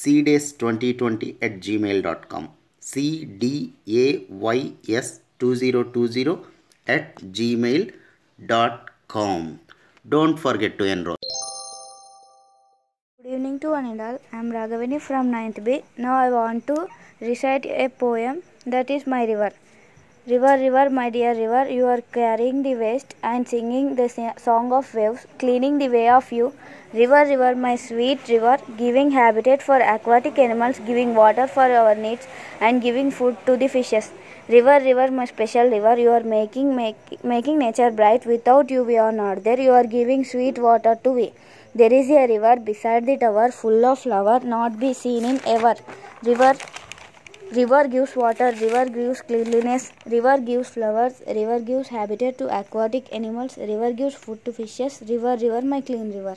cdays2020 at gmail.com cdays2020 at gmail.com don't forget to enroll Good evening to one and all. I am Raghaveni from 9th B. Now I want to recite a poem that is My River. River, river, my dear river, you are carrying the waste and singing the song of waves, cleaning the way of you. River, river, my sweet river, giving habitat for aquatic animals, giving water for our needs, and giving food to the fishes. River, river, my special river, you are making make, making nature bright. Without you, we are not there. You are giving sweet water to we. There is a river beside the tower, full of flower, not be seen in ever. River, river gives water, river gives cleanliness, river gives flowers, river gives habitat to aquatic animals, river gives food to fishes. River, river, my clean river.